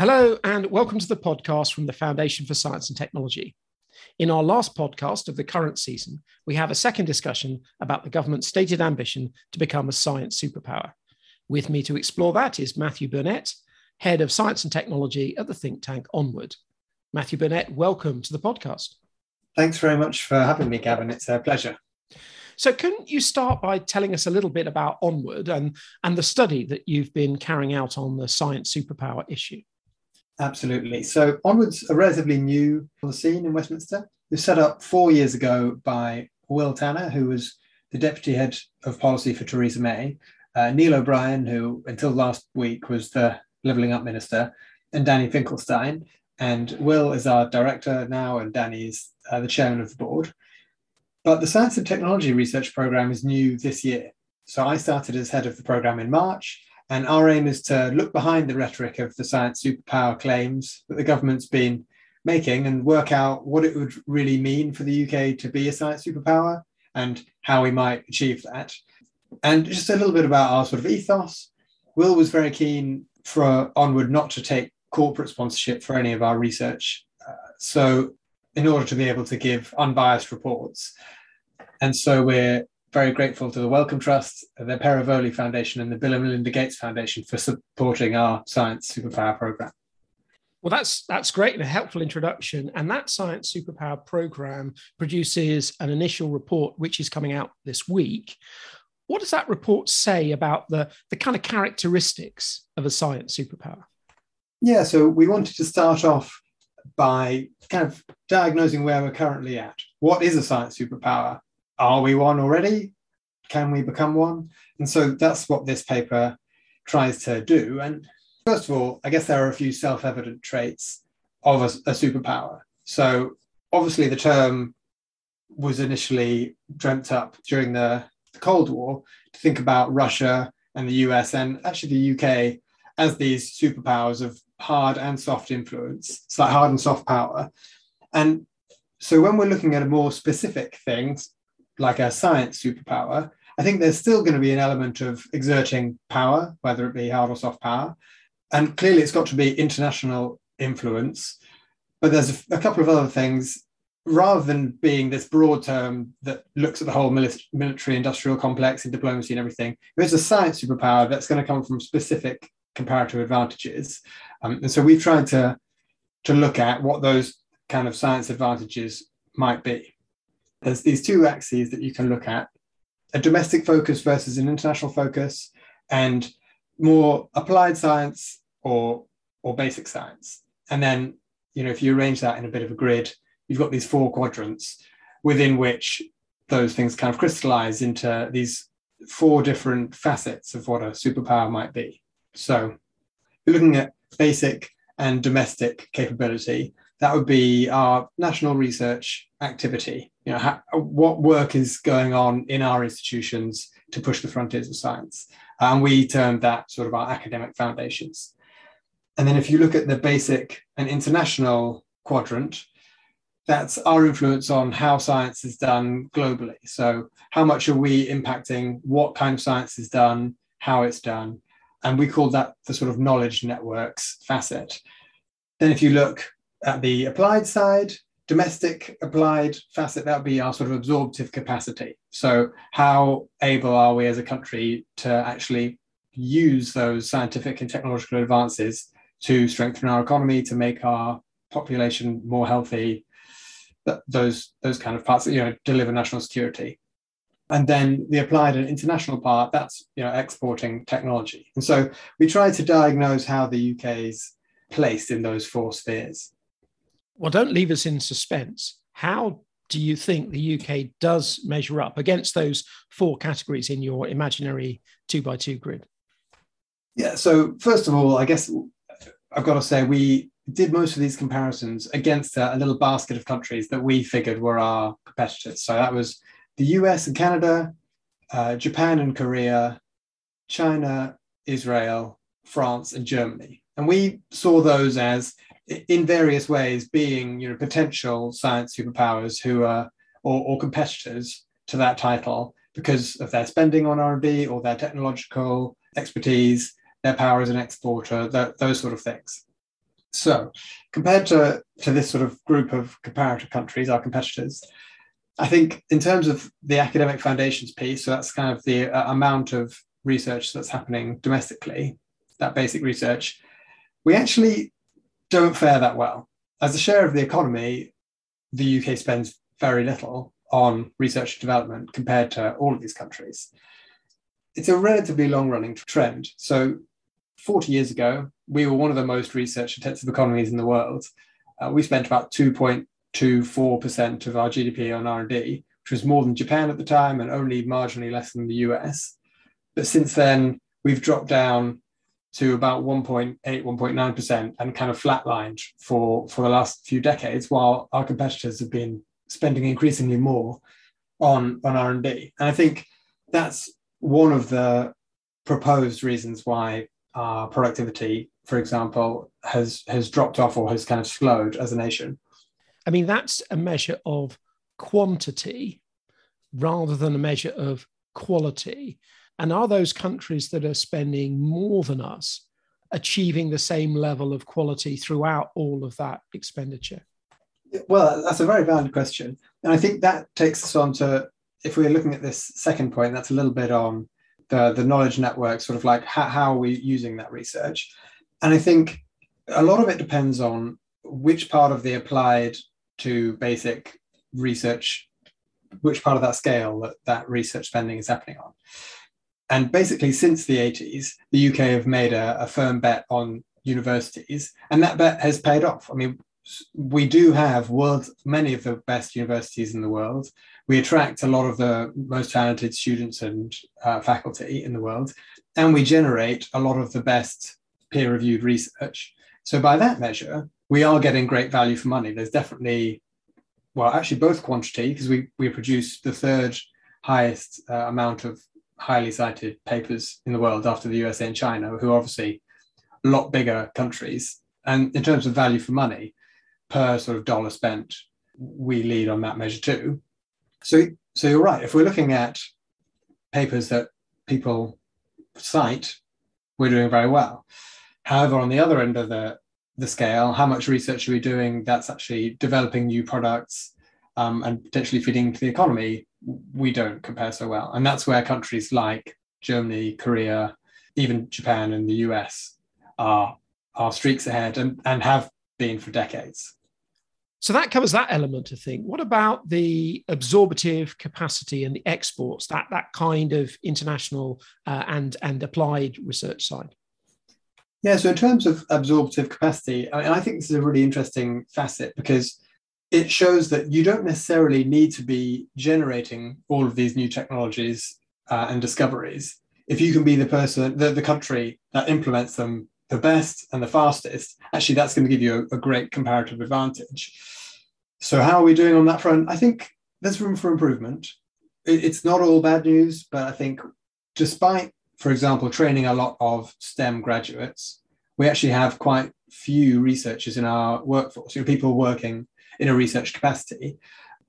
Hello, and welcome to the podcast from the Foundation for Science and Technology. In our last podcast of the current season, we have a second discussion about the government's stated ambition to become a science superpower. With me to explore that is Matthew Burnett, Head of Science and Technology at the think tank Onward. Matthew Burnett, welcome to the podcast. Thanks very much for having me, Gavin. It's a pleasure. So, can you start by telling us a little bit about Onward and, and the study that you've been carrying out on the science superpower issue? Absolutely. So Onwards are relatively new on the scene in Westminster. It was set up four years ago by Will Tanner, who was the deputy head of policy for Theresa May, uh, Neil O'Brien, who until last week was the levelling up minister, and Danny Finkelstein. And Will is our director now, and Danny is uh, the chairman of the board. But the Science and Technology Research Programme is new this year. So I started as head of the programme in March, and our aim is to look behind the rhetoric of the science superpower claims that the government's been making and work out what it would really mean for the UK to be a science superpower and how we might achieve that. And just a little bit about our sort of ethos. Will was very keen for Onward not to take corporate sponsorship for any of our research. Uh, so, in order to be able to give unbiased reports. And so, we're very grateful to the Wellcome Trust, the Perivoli Foundation, and the Bill and Melinda Gates Foundation for supporting our science superpower program. Well, that's that's great and a helpful introduction. And that science superpower program produces an initial report, which is coming out this week. What does that report say about the, the kind of characteristics of a science superpower? Yeah, so we wanted to start off by kind of diagnosing where we're currently at. What is a science superpower? Are we one already? Can we become one? And so that's what this paper tries to do. And first of all, I guess there are a few self evident traits of a, a, superpower. So obviously, the term was initially dreamt up during the, the Cold War to think about Russia and the US and actually the UK as these superpowers of hard and soft influence. It's like hard and soft power. And so when we're looking at a more specific things, like a science superpower, I think there's still going to be an element of exerting power, whether it be hard or soft power. And clearly, it's got to be international influence. But there's a, a couple of other things. Rather than being this broad term that looks at the whole military industrial complex and diplomacy and everything, it's a science superpower that's going to come from specific comparative advantages. Um, and so we've tried to, to look at what those kind of science advantages might be there's these two axes that you can look at a domestic focus versus an international focus and more applied science or or basic science. And then you know if you arrange that in a bit of a grid you've got these four quadrants within which those things kind of crystallize into these four different facets of what a superpower might be. So we're looking at basic and domestic capability. That would be our national research activity. You know, how, what work is going on in our institutions to push the frontiers of science, and we termed that sort of our academic foundations. And then, if you look at the basic and international quadrant, that's our influence on how science is done globally. So, how much are we impacting what kind of science is done, how it's done, and we call that the sort of knowledge networks facet. Then, if you look at the applied side, domestic applied facet, that would be our sort of absorptive capacity. So, how able are we as a country to actually use those scientific and technological advances to strengthen our economy, to make our population more healthy, those, those kind of parts, that you know, deliver national security. And then the applied and international part, that's you know, exporting technology. And so we try to diagnose how the UK's placed in those four spheres well, don't leave us in suspense. How do you think the UK does measure up against those four categories in your imaginary two by two grid? Yeah, so first of all, I guess I've got to say we did most of these comparisons against a, little basket of countries that we figured were our competitors. So that was the US and Canada, uh, Japan and Korea, China, Israel, France, and Germany. And we saw those as in various ways being you know potential science superpowers who are or, or competitors to that title because of their spending on R&D or their technological expertise, their power as an exporter, that, those sort of things. So, compared to, to this sort of group of comparator countries, our competitors, I think in terms of the academic foundations piece, so that's kind of the uh, amount of research that's happening domestically, that basic research, we actually don't fare that well. As a share of the economy, the UK spends very little on research and development compared to all of these countries. It's a relatively long running trend. So, 40 years ago, we were one of the most research intensive economies in the world. Uh, we spent about 2.24% of our GDP on R&D, which was more than Japan at the time and only marginally less than the US. But since then, we've dropped down to about 1.8, 1.9% and kind of flatlined for, for the last few decades, while our competitors have been spending increasingly more on, on R&D. And I think that's one of the proposed reasons why our productivity, for example, has, has dropped off or has kind of slowed as a nation. I mean, that's a measure of quantity rather than a measure of quality. And are those countries that are spending more than us achieving the same level of quality throughout all of that expenditure? Well, that's a very valid question. And I think that takes us on to, if we're looking at this second point, that's a little bit on the, the knowledge network, sort of like how, how are we using that research? And I think a lot of it depends on which part of the applied to basic research, which part of that scale that that research spending is happening on. And basically, since the 80s, the UK have made a, a firm bet on universities, and that bet has paid off. I mean, we do have world many of the best universities in the world. We attract a lot of the most talented students and uh, faculty in the world, and we generate a lot of the best peer-reviewed research. So by that measure, we are getting great value for money. There's definitely, well, actually both quantity because we we produce the third highest uh, amount of highly cited papers in the world after the USA and China, who are obviously a lot bigger countries. And in terms of value for money, per sort of dollar spent, we lead on that measure too. So, so you're right. If we're looking at papers that people cite, we're doing very well. However, on the other end of the, the scale, how much research are we doing that's actually developing new products um, and potentially feeding into the economy? We don't compare so well. And that's where countries like Germany, Korea, even Japan and the US are, are streaks ahead and, and have been for decades. So that covers that element I think. What about the absorptive capacity and the exports, that, that kind of international uh, and, and applied research side? Yeah, so in terms of absorptive capacity, I, mean, I think this is a really interesting facet because it shows that you don't necessarily need to be generating all of these new technologies uh, and discoveries. If you can be the person the, the country that implements them the best and the fastest actually that's going to give you a, a great comparative advantage. So how are we doing on that front? I think there's room for improvement. It, it's not all bad news but i think despite for example training a lot of stem graduates we actually have quite few researchers in our workforce you know, people working in a research capacity.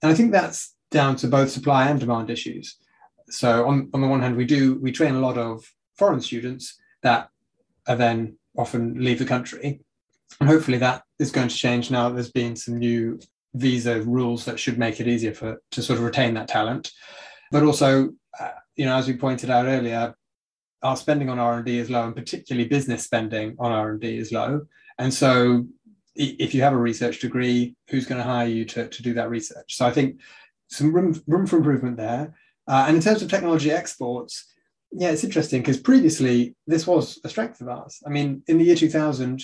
And I think that's down to both supply and demand issues. So on, on the one hand, we do we train a lot of foreign students that are then often leave the country. And hopefully that is going to change now that there's been some new visa rules that should make it easier for to sort of retain that talent. But also, uh, you know, as we pointed out earlier, our spending on R&D is low and particularly business spending on R&D is low. And so if you have a research degree, who's going to hire you to, to do that research? So I think some room, room for improvement there. Uh, and in terms of technology exports, yeah, it's interesting because previously this was a strength of ours. I mean, in the year 2000,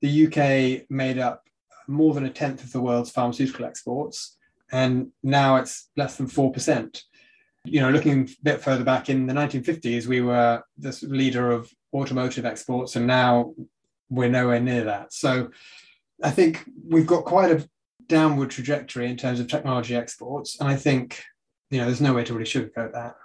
the UK made up more than a tenth of the world's pharmaceutical exports, and now it's less than 4%. You know, looking a bit further back in the 1950s, we were the leader of automotive exports, and now we're nowhere near that. So I think we've got quite a downward trajectory in terms of technology exports. And I think, you know, there's no way to really sugarcoat that.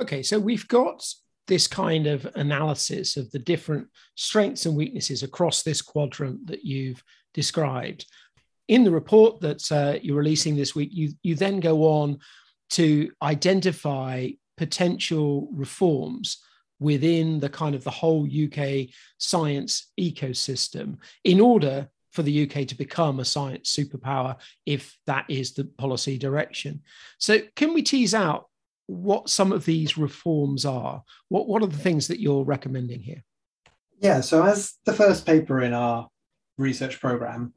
Okay, so we've got this kind of analysis of the different strengths and weaknesses across this quadrant that you've described. In the report that uh, you're releasing this week, you, you then go on to identify potential reforms within the kind of the whole UK science ecosystem in order for the UK to become a science superpower if that is the policy direction. So, can we tease out what some of these reforms are? What, what are the things that you're recommending here? Yeah, so as the first paper in our research program,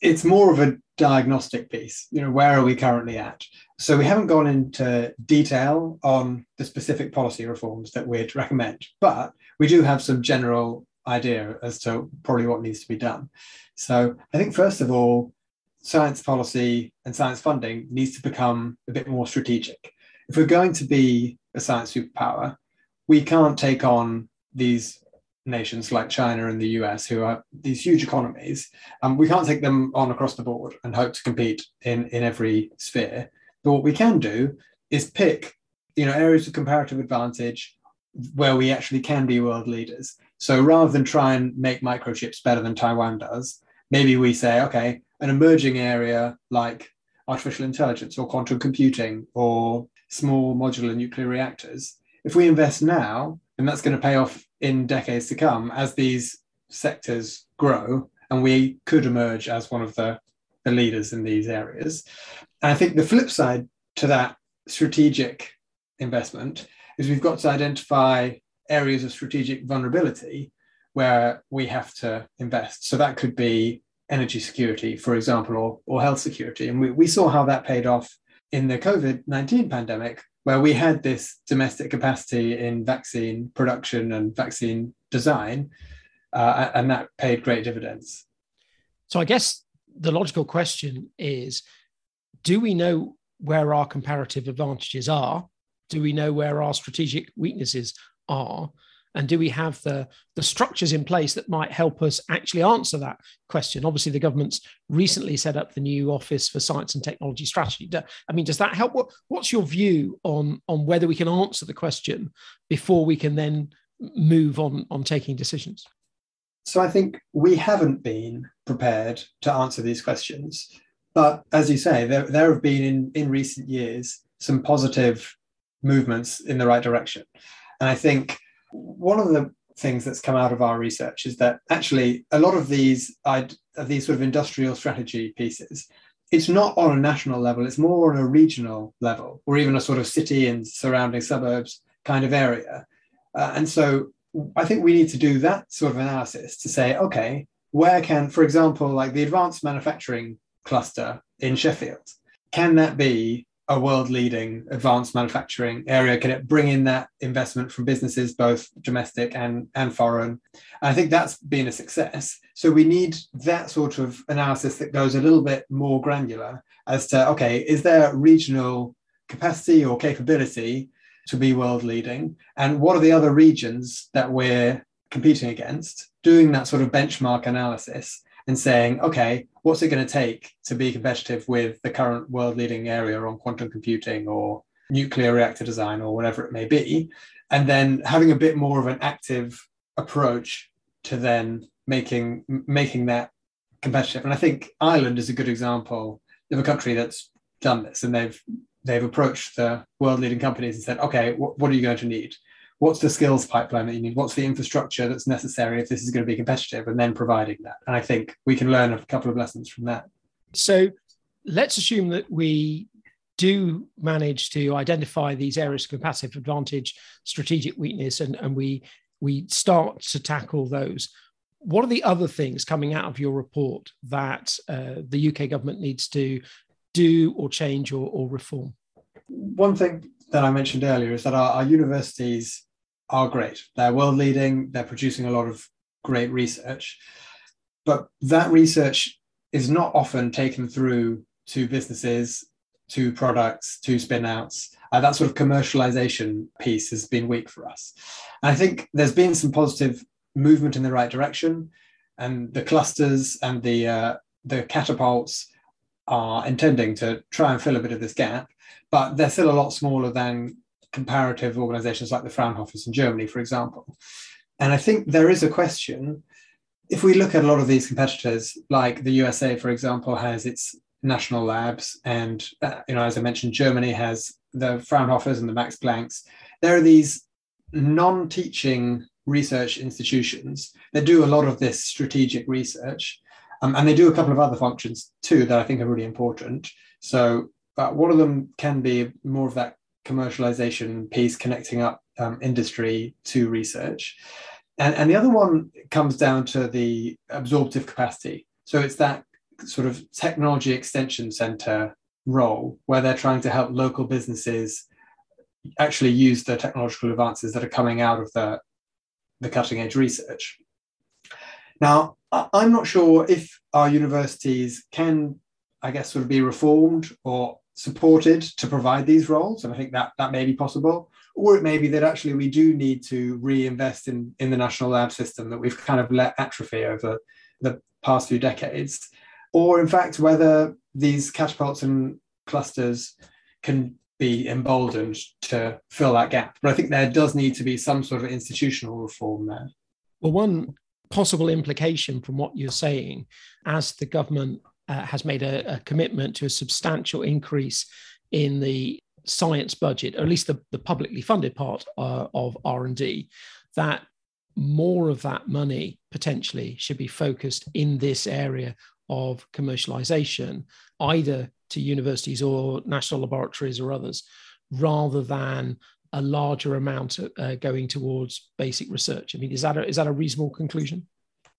it's more of a diagnostic piece. You know, where are we currently at? So we haven't gone into detail on the specific policy reforms that we'd recommend, but we do have some general idea as to probably what needs to be done. So I think first of all, science policy and science funding needs to become a bit more strategic. If we're going to be a science superpower, we can't take on these nations like China and the US, who are these huge economies, um, we can't take them on across the board and hope to compete in, in every sphere. But what we can do is pick, you know, areas of comparative advantage where we actually can be world leaders. So rather than try and make microchips better than Taiwan does, maybe we say, okay, an emerging area like artificial intelligence or quantum computing or small modular nuclear reactors, if we invest now, and that's going to pay off in decades to come as these sectors grow and we could emerge as one of the, the leaders in these areas. And I think the flip side to that strategic investment is we've got to identify areas of strategic vulnerability where we have to invest. So that could be energy security, for example, or, or health security. And we, we saw how that paid off in the COVID 19 pandemic, where we had this domestic capacity in vaccine production and vaccine design, uh, and that paid great dividends. So I guess the logical question is do we know where our comparative advantages are? Do we know where our strategic weaknesses are? and do we have the the structures in place that might help us actually answer that question? Obviously the government's recently set up the new office for science and technology strategy. I mean does that help? What, what's your view on on whether we can answer the question before we can then move on on taking decisions? So i think we haven't been prepared to answer these questions but as you say there, there have been in in recent years some positive movements in the right direction and i think one of the things that's come out of our research is that actually a lot of these of these sort of industrial strategy pieces it's not on a national level it's more on a regional level or even a sort of city and surrounding suburbs kind of area. Uh, and so i think we need to do that sort of analysis to say okay where can for example like the advanced manufacturing cluster in sheffield can that be a world leading advanced manufacturing area? Can it bring in that investment from businesses, both domestic and, and foreign? And I think that's been a success. So we need that sort of analysis that goes a little bit more granular as to okay, is there regional capacity or capability to be world leading? And what are the other regions that we're competing against? Doing that sort of benchmark analysis and saying, okay, what's it going to take to be competitive with the current world leading area on quantum computing or nuclear reactor design or whatever it may be? And then having a bit more of an active approach to then making making that competitive. And I think Ireland is a good example of a country that's done this and they've they've approached the world leading companies and said, okay, what, what are you going to need? What's the skills pipeline that you need? What's the infrastructure that's necessary if this is going to be competitive? And then providing that. And i think we can learn a couple of lessons from that. So let's assume that we do manage to identify these areas of competitive advantage strategic weakness and, and we we start to tackle those. What are the other things coming out of your report that uh, the uk government needs to do or change or, or reform? One thing that I mentioned earlier is that our, our universities are great. They're world leading, they're producing a lot of great research. But that research is not often taken through to businesses, to products, to spin outs. Uh, that sort of commercialization piece has been weak for us. And I think there's been some positive movement in the right direction, and the clusters and the uh, the catapults are intending to try and fill a bit of this gap, but they're still a lot smaller than comparative organizations like the Fraunhofer in Germany, for example. And I think there is a question if we look at a lot of these competitors, like the USA, for example, has its national labs, and uh, you know, as I mentioned, Germany has the Fraunhofers and the Max Plancks. There are these non teaching research institutions that do a lot of this strategic research. Um, and they do a couple of other functions too that I think are really important. So, uh, one of them can be more of that commercialization piece, connecting up um, industry to research. And, and the other one comes down to the absorptive capacity. So, it's that sort of technology extension center role where they're trying to help local businesses actually use the technological advances that are coming out of the, the cutting edge research. Now, I'm not sure if our universities can, I guess, sort of be reformed or supported to provide these roles. And I think that that may be possible. Or it may be that actually we do need to reinvest in, in the national lab system that we've kind of let atrophy over the past few decades. Or in fact, whether these catapults and clusters can be emboldened to fill that gap. But I think there does need to be some sort of institutional reform there. Well, one possible implication from what you're saying, as the government uh, has made a, a, commitment to a substantial increase in the science budget, or at least the, the publicly funded part uh, of R&D, that more of that money potentially should be focused in this area of commercialization, either to universities or national laboratories or others, rather than a larger amount uh, going towards basic research. I mean, is that a, is that a reasonable conclusion?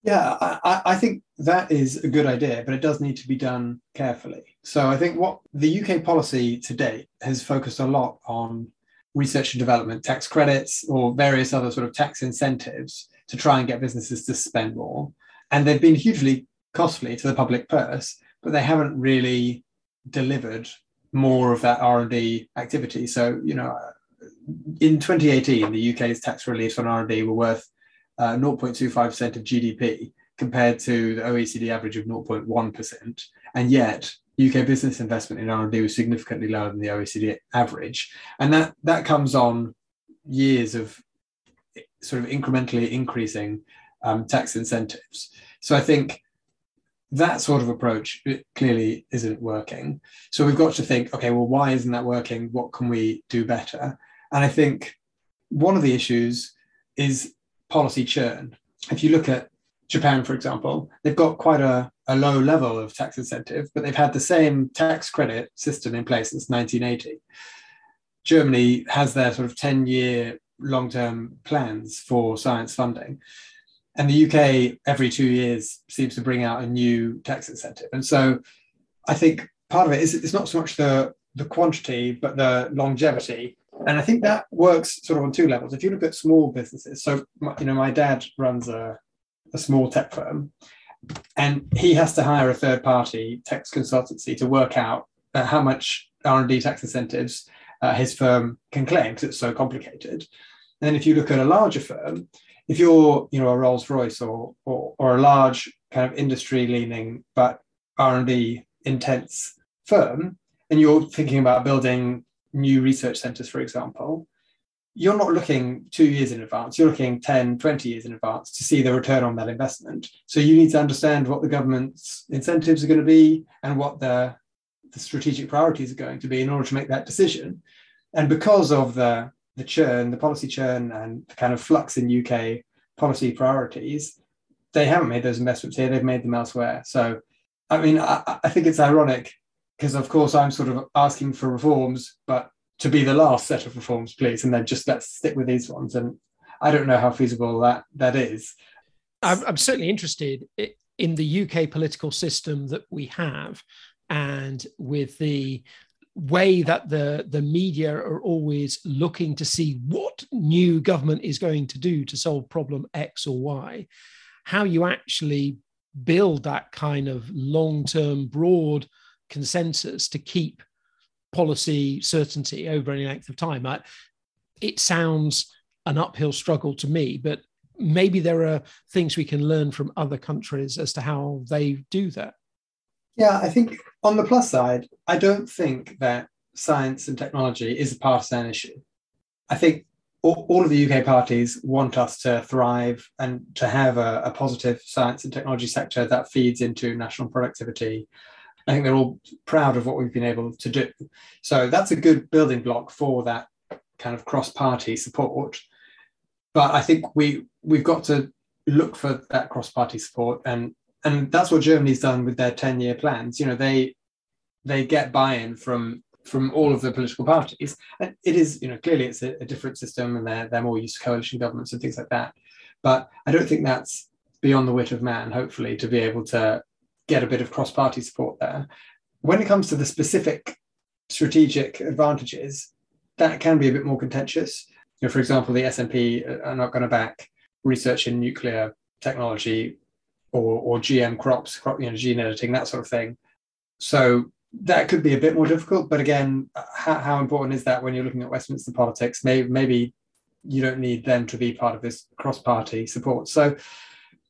Yeah, I, I, think that is a good idea, but it does need to be done carefully. So I think what the UK policy to date has focused a lot on research and development tax credits or various other sort of tax incentives to try and get businesses to spend more. And they've been hugely costly to the public purse, but they haven't really delivered more of that R&D activity. So, you know, in 2018, the UK's tax reliefs on R&D were worth uh, 0.25% of GDP compared to the OECD average of 0.1%. And yet, UK business investment in R&D was significantly lower than the OECD average. And that, that comes on years of sort of incrementally increasing um, tax incentives. So I think that sort of approach clearly isn't working. So we've got to think, okay, well, why isn't that working? What can we do better? And I think one of the issues is policy churn. If you look at Japan, for example, they've got quite a, a low level of tax incentive, but they've had the same tax credit system in place since 1980. Germany has their sort of 10 year long term plans for science funding and the UK every two years seems to bring out a new tax incentive. And so I think part of it is it's not so much the the quantity but the longevity. And I think that works sort of on two levels. If you look at small businesses, so you know my dad runs a, a small tech firm, and he has to hire a third party tax consultancy to work out uh, how much R and D tax incentives uh, his firm can claim because it's so complicated. And then if you look at a larger firm, if you're you know a Rolls Royce or, or or a large kind of industry leaning but R and D intense firm, and you're thinking about building new research centers, for example, you're not looking two years in advance. You're looking 10, 20 years in advance to see the return on that investment. So you need to understand what the government's incentives are going to be and what the, the strategic priorities are going to be in order to make that decision. And because of the the churn, the policy churn, and the kind of flux in UK policy priorities, they haven't made those investments here. They've made them elsewhere. So, I mean, I, I think it's ironic because, of course, I'm sort of asking for reforms, but to be the last set of reforms, please, and then just let's stick with these ones. And I don't know how feasible that that is. I'm, I'm certainly interested in the UK political system that we have, and with the way that the, the media are always looking to see what new government is going to do to solve problem X or Y, how you actually build that kind of long term, broad consensus to keep policy certainty over any length of time. I, it sounds an uphill struggle to me, but maybe there are things we can learn from other countries as to how they do that. Yeah, I think on the plus side, I don't think that science and technology is a partisan issue. I think all, all of the UK parties want us to thrive and to have a, a positive science and technology sector that feeds into national productivity. I think they're all proud of what we've been able to do. So that's a good building block for that kind of cross party support. but I think we we've got to look for that cross-party support, and and that's what Germany's done with their ten-year plans. You know, they they get buy-in from from all of the political parties. And it is, you know, clearly it's a, a, different system and they're, they're more used to coalition governments and things like that. But I don't think that's beyond the wit of man, hopefully, to be able to get a bit of cross party support there. When it comes to the specific strategic advantages, that can be a bit more contentious. You know, for example, the SNP are not going to back research in nuclear technology or, or GM crops, crop, you know, gene editing, that sort of thing. So that could be a bit more difficult. But again, how, how important is that when you're looking at Westminster politics? Maybe, maybe you don't need them to be part of this cross-party support. So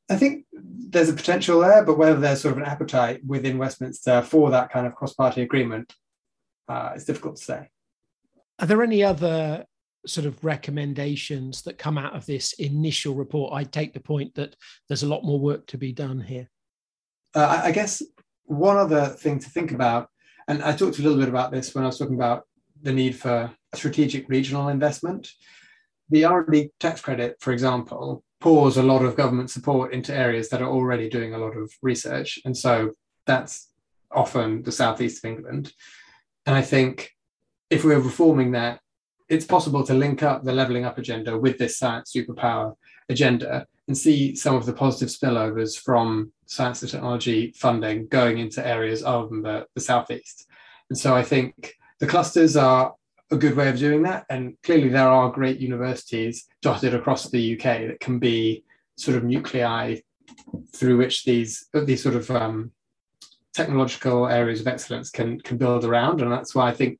I think there's a potential there, but whether there's sort of an appetite within Westminster for that kind of cross-party agreement, uh, it's difficult to say. Are there any other sort of recommendations that come out of this initial report? I take the point that there's a lot more work to be done here. Uh, I guess one other thing to think about, and I talked a little bit about this when I was talking about the need for strategic regional investment. The R&D tax credit, for example, pours a lot of government support into areas that are already doing a lot of research. And so that's often the southeast of England. And I think if we're reforming that, it's possible to link up the levelling up agenda with this science superpower agenda and see some of the positive spillovers from science and technology funding going into areas other than the, the southeast. And so I think the clusters are a good way of doing that. And clearly there are great universities dotted across the UK that can be sort of nuclei through which these these sort of um, technological areas of excellence can can build around. And that's why I think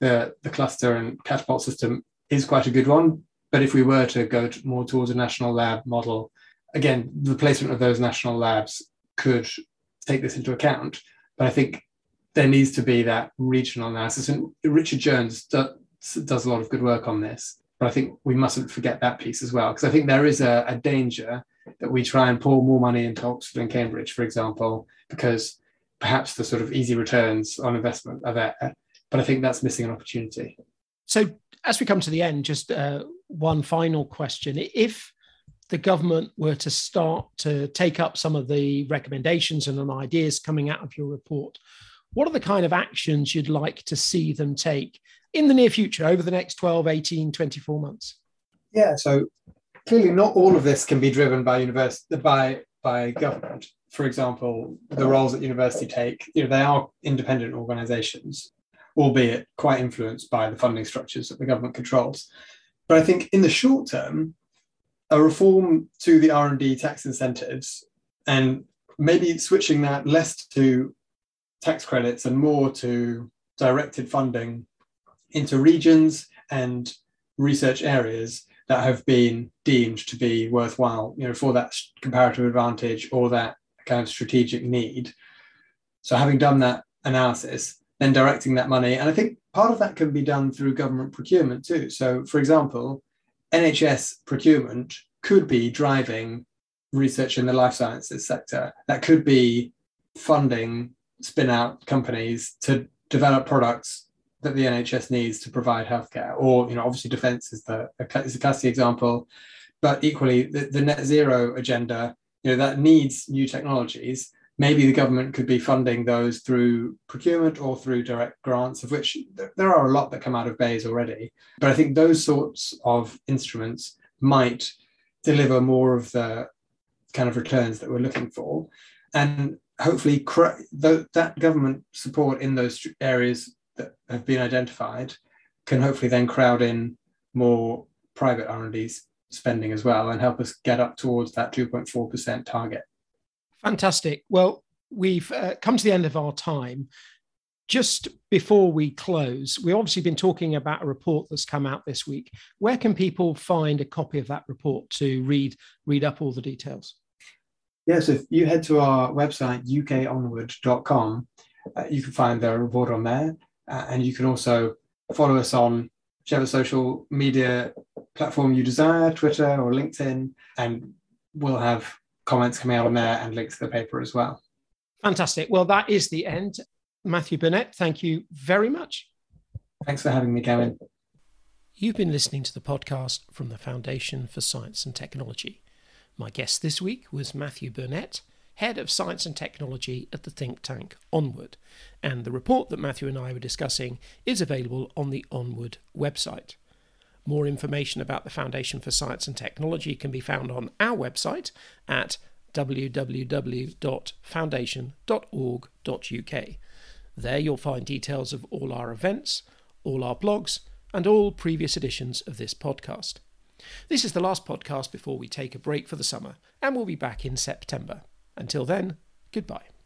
the the cluster and catapult system is quite a good one but if we were to go to more towards a national lab model, again, the placement of those national labs could take this into account. But I think there needs to be that regional analysis. And Richard Jones does, does a lot of good work on this. But I think we mustn't forget that piece as well, because I think there is a, a danger that we try and pour more money into Oxford and Cambridge, for example, because perhaps the sort of easy returns on investment are there. But I think that's missing an opportunity. So, as we come to the end, just uh, one final question. If the government were to start to take up some of the recommendations and ideas coming out of your report, what are the kind of actions you'd like to see them take in the near future over the next 12, 18, 24 months? Yeah, so clearly not all of this can be driven by university by by government. For example, the roles that university take, you know, they are independent organizations, albeit quite influenced by the funding structures that the government controls. But I think in the short term, a reform to the R&D tax incentives and maybe switching that less to tax credits and more to directed funding into regions and research areas that have been deemed to be worthwhile, you know, for that comparative advantage or that kind of strategic need. So having done that analysis, then directing that money, and I think part of that can be done through government procurement too. So, for example, NHS procurement could be driving research in the life sciences sector. That could be funding spin out companies to develop products that the NHS needs to provide healthcare. Or, you know, obviously defense is the is a classic example, but equally the, the net zero agenda, you know, that needs new technologies maybe the government could be funding those through procurement or through direct grants, of which there are a lot that come out of BEIS already. But I think those sorts of instruments might deliver more of the kind of returns that we're looking for. And hopefully, that government support in those areas that have been identified can hopefully then crowd in more private R&D spending as well and help us get up towards that 2.4% target. Fantastic. Well, we've uh, come to the end of our time. Just before we close, we've obviously been talking about a report that's come out this week. Where can people find a copy of that report to read read up all the details? Yes, yeah, so if you head to our website ukonward.com, uh, you can find the report on there, uh, and you can also follow us on whichever social media platform you desire, Twitter or LinkedIn, and we'll have comments coming out on there and links to the paper as well. Fantastic. Well, that is the end. Matthew Burnett, thank you very much. Thanks for having me, Gavin. You've been listening to the podcast from the Foundation for Science and Technology. My guest this week was Matthew Burnett, Head of Science and Technology at the think tank Onward, and the report that Matthew and I were discussing is available on the Onward website. More information about the Foundation for Science and Technology can be found on our website at www.foundation.org.uk. There you'll find details of all our events, all our blogs, and all previous editions of this podcast. This is the last podcast before we take a break for the summer, and we'll be back in September. Until then, goodbye.